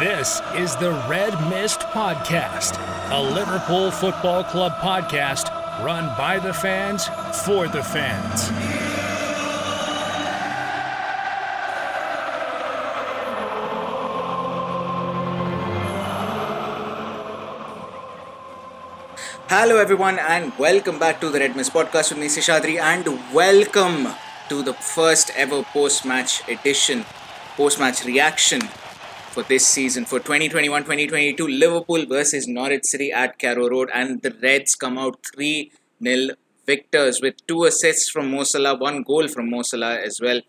This is the Red Mist Podcast, a Liverpool Football Club podcast run by the fans for the fans. Hello, everyone, and welcome back to the Red Mist Podcast with me, Seshadri, and welcome to the first ever post match edition, post match reaction for this season for 2021 2022 Liverpool versus Norwich City at Carrow Road, and the Reds come out 3 0 victors with two assists from Mo Salah, one goal from Mo Salah as well.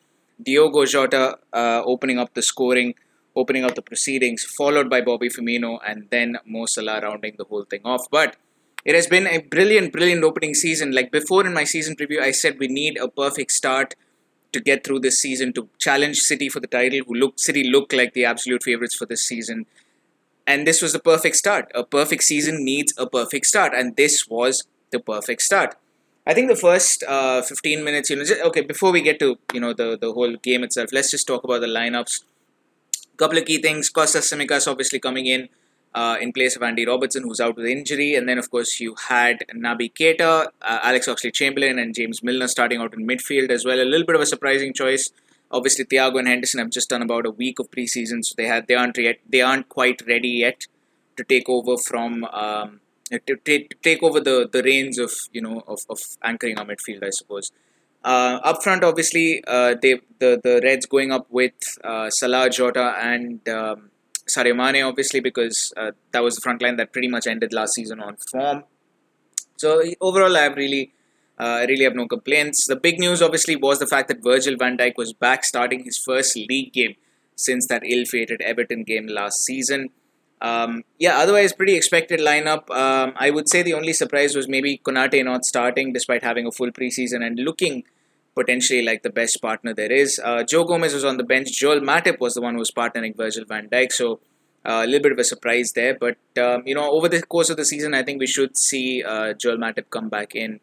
Diogo Jota uh, opening up the scoring, opening up the proceedings, followed by Bobby Firmino, and then Mo Salah rounding the whole thing off. But it has been a brilliant, brilliant opening season. Like before in my season preview, I said we need a perfect start to get through this season to challenge City for the title, who look City look like the absolute favorites for this season. And this was the perfect start. A perfect season needs a perfect start, and this was the perfect start. I think the first uh, 15 minutes, you know, just, okay, before we get to you know the the whole game itself, let's just talk about the lineups. Couple of key things: Kostas Tsimikas obviously coming in uh, in place of Andy Robertson, who's out with injury. And then, of course, you had Naby Keita, uh, Alex Oxlade Chamberlain, and James Milner starting out in midfield as well. A little bit of a surprising choice. Obviously, Thiago and Henderson have just done about a week of preseason, so they had they aren't yet they aren't quite ready yet to take over from um, to, take, to take over the, the reins of you know of, of anchoring our midfield, I suppose. Uh, up front, obviously, uh, they the the Reds going up with uh, Salah, Jota, and um, Sadio Mane, obviously, because uh, that was the front line that pretty much ended last season on form. So overall, I have really, uh, really have no complaints. The big news, obviously, was the fact that Virgil Van Dijk was back, starting his first league game since that ill-fated Everton game last season. Um, yeah, otherwise, pretty expected lineup. Um, I would say the only surprise was maybe Konate not starting despite having a full preseason and looking potentially like the best partner there is. Uh, Joe Gomez was on the bench. Joel Matip was the one who was partnering Virgil van Dijk. So uh, a little bit of a surprise there. But, um, you know, over the course of the season, I think we should see uh, Joel Matip come back in.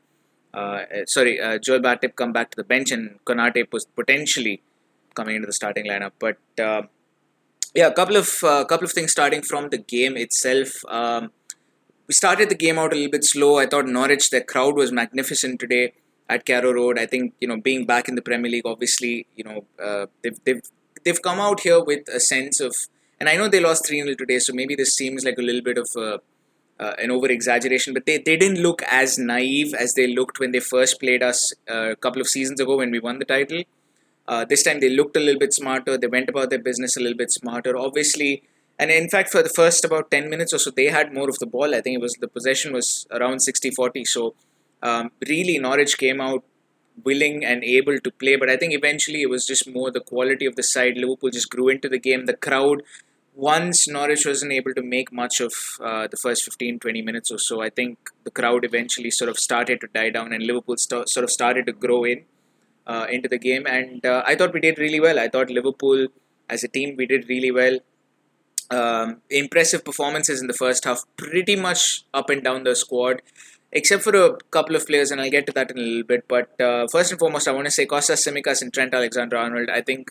Uh, sorry, uh, Joel Matip come back to the bench and Konate was potentially coming into the starting lineup. But, uh, yeah, a couple of couple of things starting from the game itself. Um, we started the game out a little bit slow. I thought Norwich, their crowd was magnificent today at Carrow Road. I think you know being back in the Premier League, obviously you know uh, they've they've they've come out here with a sense of, and I know they lost three 0 today, so maybe this seems like a little bit of a, uh, an over exaggeration, but they, they didn't look as naive as they looked when they first played us uh, a couple of seasons ago when we won the title. Uh, this time they looked a little bit smarter. They went about their business a little bit smarter. Obviously, and in fact, for the first about 10 minutes or so, they had more of the ball. I think it was the possession was around 60 40. So um, really Norwich came out willing and able to play, but I think eventually it was just more the quality of the side. Liverpool just grew into the game. The crowd, once Norwich wasn't able to make much of uh, the first 15 20 minutes or so, I think the crowd eventually sort of started to die down and Liverpool st- sort of started to grow in uh, into the game. And uh, I thought we did really well. I thought Liverpool as a team, we did really well. Um, impressive performances in the first half, pretty much up and down the squad except for a couple of players, and I'll get to that in a little bit. But uh, first and foremost, I want to say Kostas Tsimikas and Trent Alexander-Arnold. I think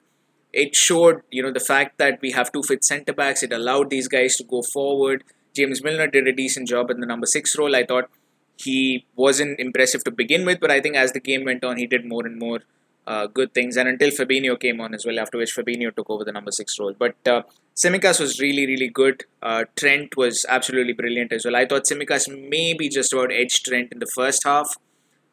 it showed, you know, the fact that we have two fit centre backs. It allowed these guys to go forward. James Milner did a decent job in the number six role. I thought he wasn't impressive to begin with, but I think as the game went on, he did more and more uh, good things. And until Fabinho came on as well, after which Fabinho took over the number six role. But uh, Tsimikas was really, really good. Uh, Trent was absolutely brilliant as well. I thought Tsimikas maybe just about edged Trent in the first half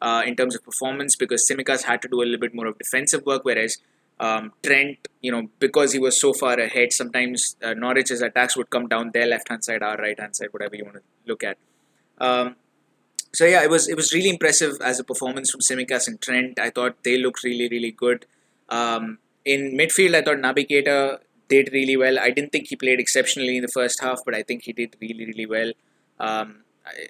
uh, in terms of performance because Tsimikas had to do a little bit more of defensive work, whereas um, Trent, you know, because he was so far ahead, sometimes uh, Norwich's attacks would come down their left hand side, our right hand side, whatever you want to look at. Um, so yeah, it was it was really impressive as a performance from Tsimikas and Trent. I thought they looked really really good. Um, in midfield, I thought Keita did really well. I didn't think he played exceptionally in the first half, but I think he did really really well. Um, I,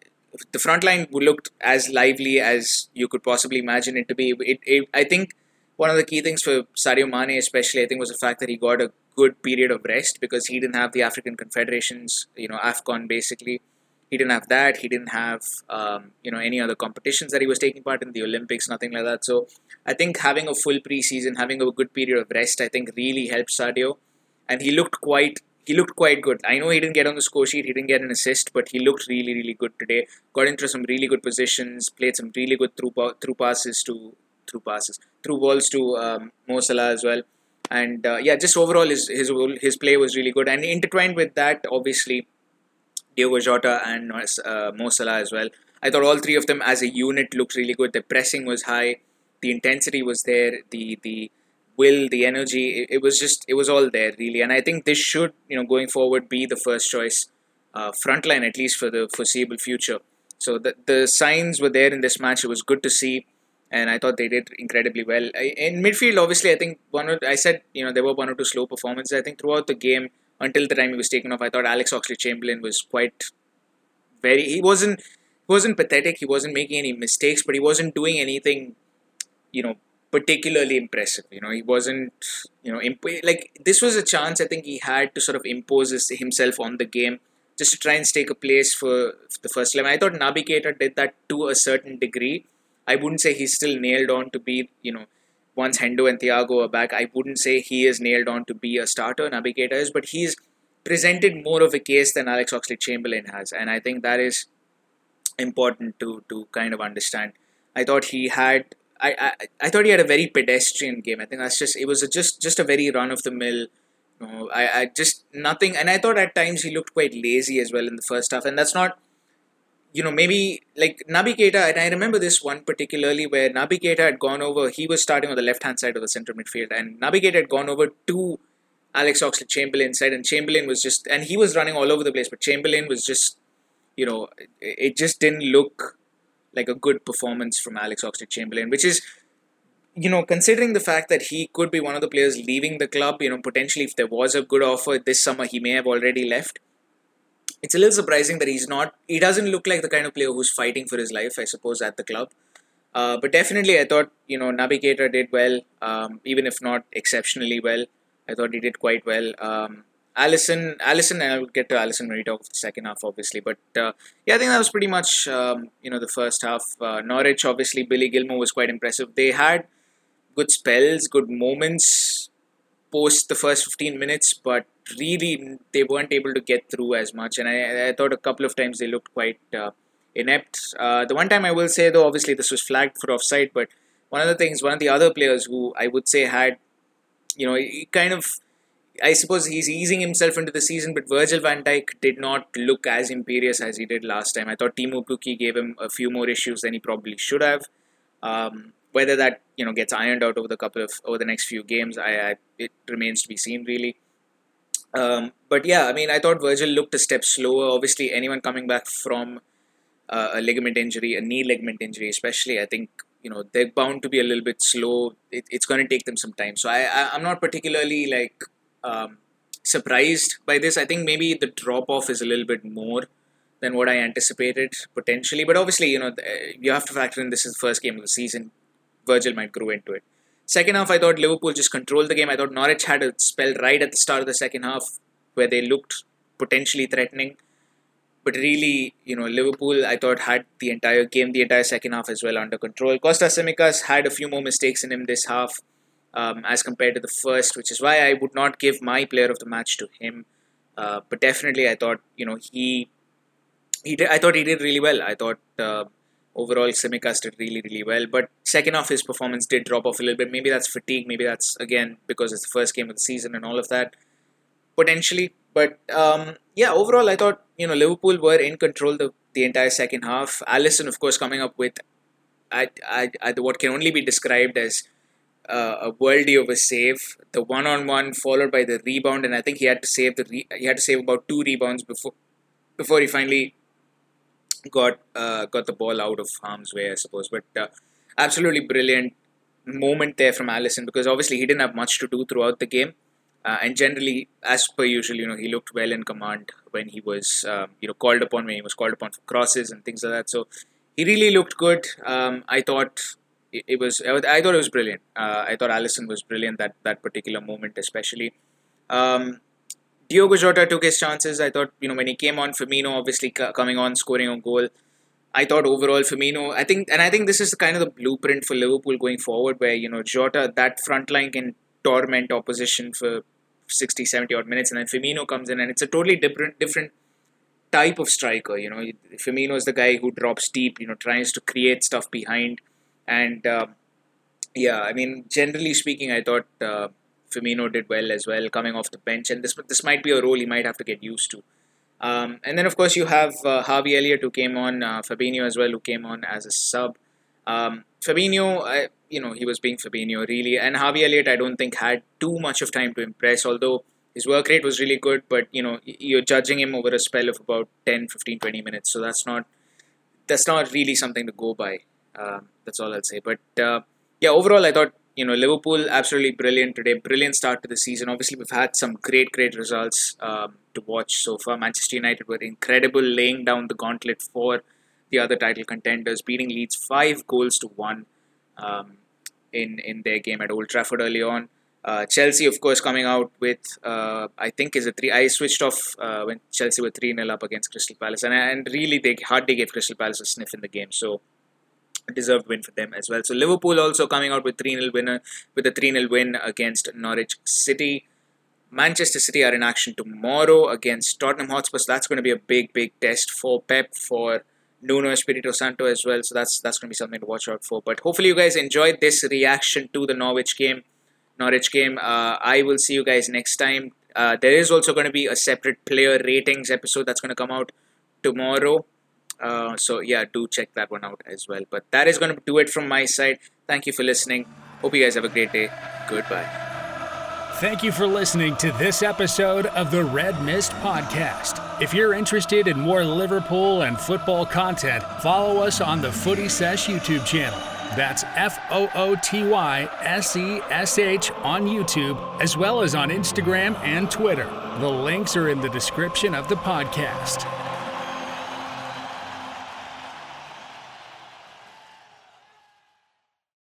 the front line looked as lively as you could possibly imagine it to be. It, it, I think one of the key things for Sadio Mane, especially, I think, was the fact that he got a good period of rest because he didn't have the African Confederations, you know, AFCON basically he didn't have that. He didn't have um, you know any other competitions that he was taking part in, the Olympics, nothing like that. So I think having a full preseason, having a good period of rest, I think really helped Sadio, and he looked quite he looked quite good. I know he didn't get on the score sheet, he didn't get an assist, but he looked really, really good today. Got into some really good positions, played some really good through through passes to through passes through balls to um, Mo Salah as well. And uh, yeah, just overall his his his play was really good. And intertwined with that, obviously, Diogo Jota and uh, Mo Salah as well. I thought all three of them as a unit looked really good. The pressing was high, the intensity was there, the the will, the energy. It, it, was just it was all there really, and I think this should you know going forward be the first choice uh, frontline at least for the foreseeable future. So the the signs were there in this match. It was good to see, and I thought they did incredibly well. In midfield, obviously, I think one. Or, I said you know there were one or two slow performances. I think throughout the game until the time he was taken off, I thought Alex Oxlade Chamberlain was quite very. He wasn't. He wasn't pathetic. He wasn't making any mistakes, but he wasn't doing anything, you know, particularly impressive. You know, he wasn't, you know, imp- like this was a chance I think he had to sort of impose his, himself on the game just to try and stake a place for the first eleven. I thought Naby Keita did that to a certain degree. I wouldn't say he's still nailed on to be, you know, once Hendo and Thiago are back, I wouldn't say he is nailed on to be a starter. Naby is, but he's presented more of a case than Alex Oxlade Chamberlain has, and I think that is important to to kind of understand. I thought he had I, I I thought he had a very pedestrian game. I think that's just it was a, just just a very run of the mill. You know, I, I just nothing, and I thought at times he looked quite lazy as well in the first half, and that's not. You know, maybe like Naby Keita, and I remember this one particularly where Keita had gone over. He was starting on the left hand side of the central midfield, and Keita had gone over to Alex Oxlade Chamberlain side, and Chamberlain was just, and he was running all over the place, but Chamberlain was just, you know, it just didn't look like a good performance from Alex Oxlade Chamberlain, which is, you know, considering the fact that he could be one of the players leaving the club, you know, potentially if there was a good offer this summer, he may have already left. It's a little surprising that he's not, he doesn't look like the kind of player who's fighting for his life, I suppose, at the club. Uh, but definitely, I thought, you know, Naby did well, um, even if not exceptionally well. I thought he did quite well. Um, Alisson, Alisson, and I'll get to Alisson when we talk of the second half, obviously. But uh, yeah, I think that was pretty much um, you know the first half. Uh, Norwich, obviously, Billy Gilmour was quite impressive. They had good spells, good moments post the first 15 minutes, but really they weren't able to get through as much. And I, I thought a couple of times they looked quite uh, inept. Uh, the one time I will say though, obviously this was flagged for offside, but one of the things, one of the other players who I would say had, you know, kind of I suppose he's easing himself into the season, but Virgil van Dijk did not look as imperious as he did last time. I thought Teemu Pukki gave him a few more issues than he probably should have. Um, whether that you know gets ironed out over the couple of over the next few games, I, I it remains to be seen really. Um, but yeah, I mean, I thought Virgil looked a step slower. Obviously, anyone coming back from uh, a ligament injury, a knee ligament injury, especially, I think you know they're bound to be a little bit slow. It, it's going to take them some time. So I, I I'm not particularly like um, surprised by this. I think maybe the drop off is a little bit more than what I anticipated potentially. But obviously, you know, you have to factor in this is the first game of the season. Virgil might grow into it. Second half, I thought Liverpool just controlled the game. I thought Norwich had a spell right at the start of the second half where they looked potentially threatening. But really, you know, Liverpool, I thought, had the entire game, the entire second half as well under control. Kostas Tsimikas had a few more mistakes in him this half um, as compared to the first, which is why I would not give my player of the match to him. Uh, but definitely, I thought you know he he did. I thought he did really well. I thought uh, overall Tsimikas did really really well. But second half, his performance did drop off a little bit. Maybe that's fatigue. Maybe that's again because it's the first game of the season and all of that. Potentially, but um, yeah, overall, I thought you know Liverpool were in control the the entire second half. Alisson of course, coming up with I, I, I, what can only be described as uh, a worldie of a save. The one-on-one followed by the rebound, and I think he had to save the re- he had to save about two rebounds before before he finally got uh, got the ball out of harm's way, I suppose. But uh, absolutely brilliant moment there from Alisson because obviously he didn't have much to do throughout the game. Uh, and generally, as per usual, you know, he looked well in command when he was, um, you know, called upon when he was called upon for crosses and things like that. So he really looked good. Um, I thought it, was I thought it was brilliant. Uh, I thought Alisson was brilliant that that particular moment, especially. Um, Diogo Jota took his chances. I thought you know when he came on, Firmino obviously coming on, scoring a goal. I thought overall Firmino, I think, and I think this is kind of the blueprint for Liverpool going forward, where you know Jota that front line can torment opposition for 60, 70 odd minutes, and then Firmino comes in, and it's a totally different different type of striker. You know, Firmino is the guy who drops deep. You know, tries to create stuff behind, and uh, yeah, I mean, generally speaking, I thought uh, Firmino did well as well, coming off the bench, and this this might be a role he might have to get used to. Um, and then of course you have uh, Harvey Elliott who came on, uh, Fabinho as well who came on as a sub. Um, Fabinho, I, you know, he was being Fabinho really, and Harvey Elliott I don't think had too much of time to impress. Although his work rate was really good, but you know you're judging him over a spell of about 10, 15, 20 minutes, so that's not that's not really something to go by. Um, that's all I'll say. But uh, yeah, overall I thought you know Liverpool absolutely brilliant today, brilliant start to the season. Obviously we've had some great great results um, to watch so far. Manchester United were incredible, laying down the gauntlet for the other title contenders, beating Leeds five goals to one um, in in their game at Old Trafford early on. Uh, Chelsea, of course, coming out with uh, I think is a three. I switched off uh, when Chelsea were three 0 up against Crystal Palace, and and really they hardly gave Crystal Palace a sniff in the game. So deserved win for them as well. So Liverpool also coming out with three 0 winner with a three 0 win against Norwich City. Manchester City are in action tomorrow against Tottenham Hotspur. So that's going to be a big, big test for Pep for Nuno Espirito Santo as well. So that's that's going to be something to watch out for. But hopefully you guys enjoyed this reaction to the Norwich game. Norwich game. Uh, I will see you guys next time. Uh, there is also going to be a separate player ratings episode that's going to come out tomorrow. Uh, so yeah, do check that one out as well. But that is going to do it from my side. Thank you for listening. Hope you guys have a great day. Goodbye. Thank you for listening to this episode of the Red Mist Podcast. If you're interested in more Liverpool and football content, follow us on the Footy Sesh YouTube channel. That's F O O T Y S E S H on YouTube, as well as on Instagram and Twitter. The links are in the description of the podcast.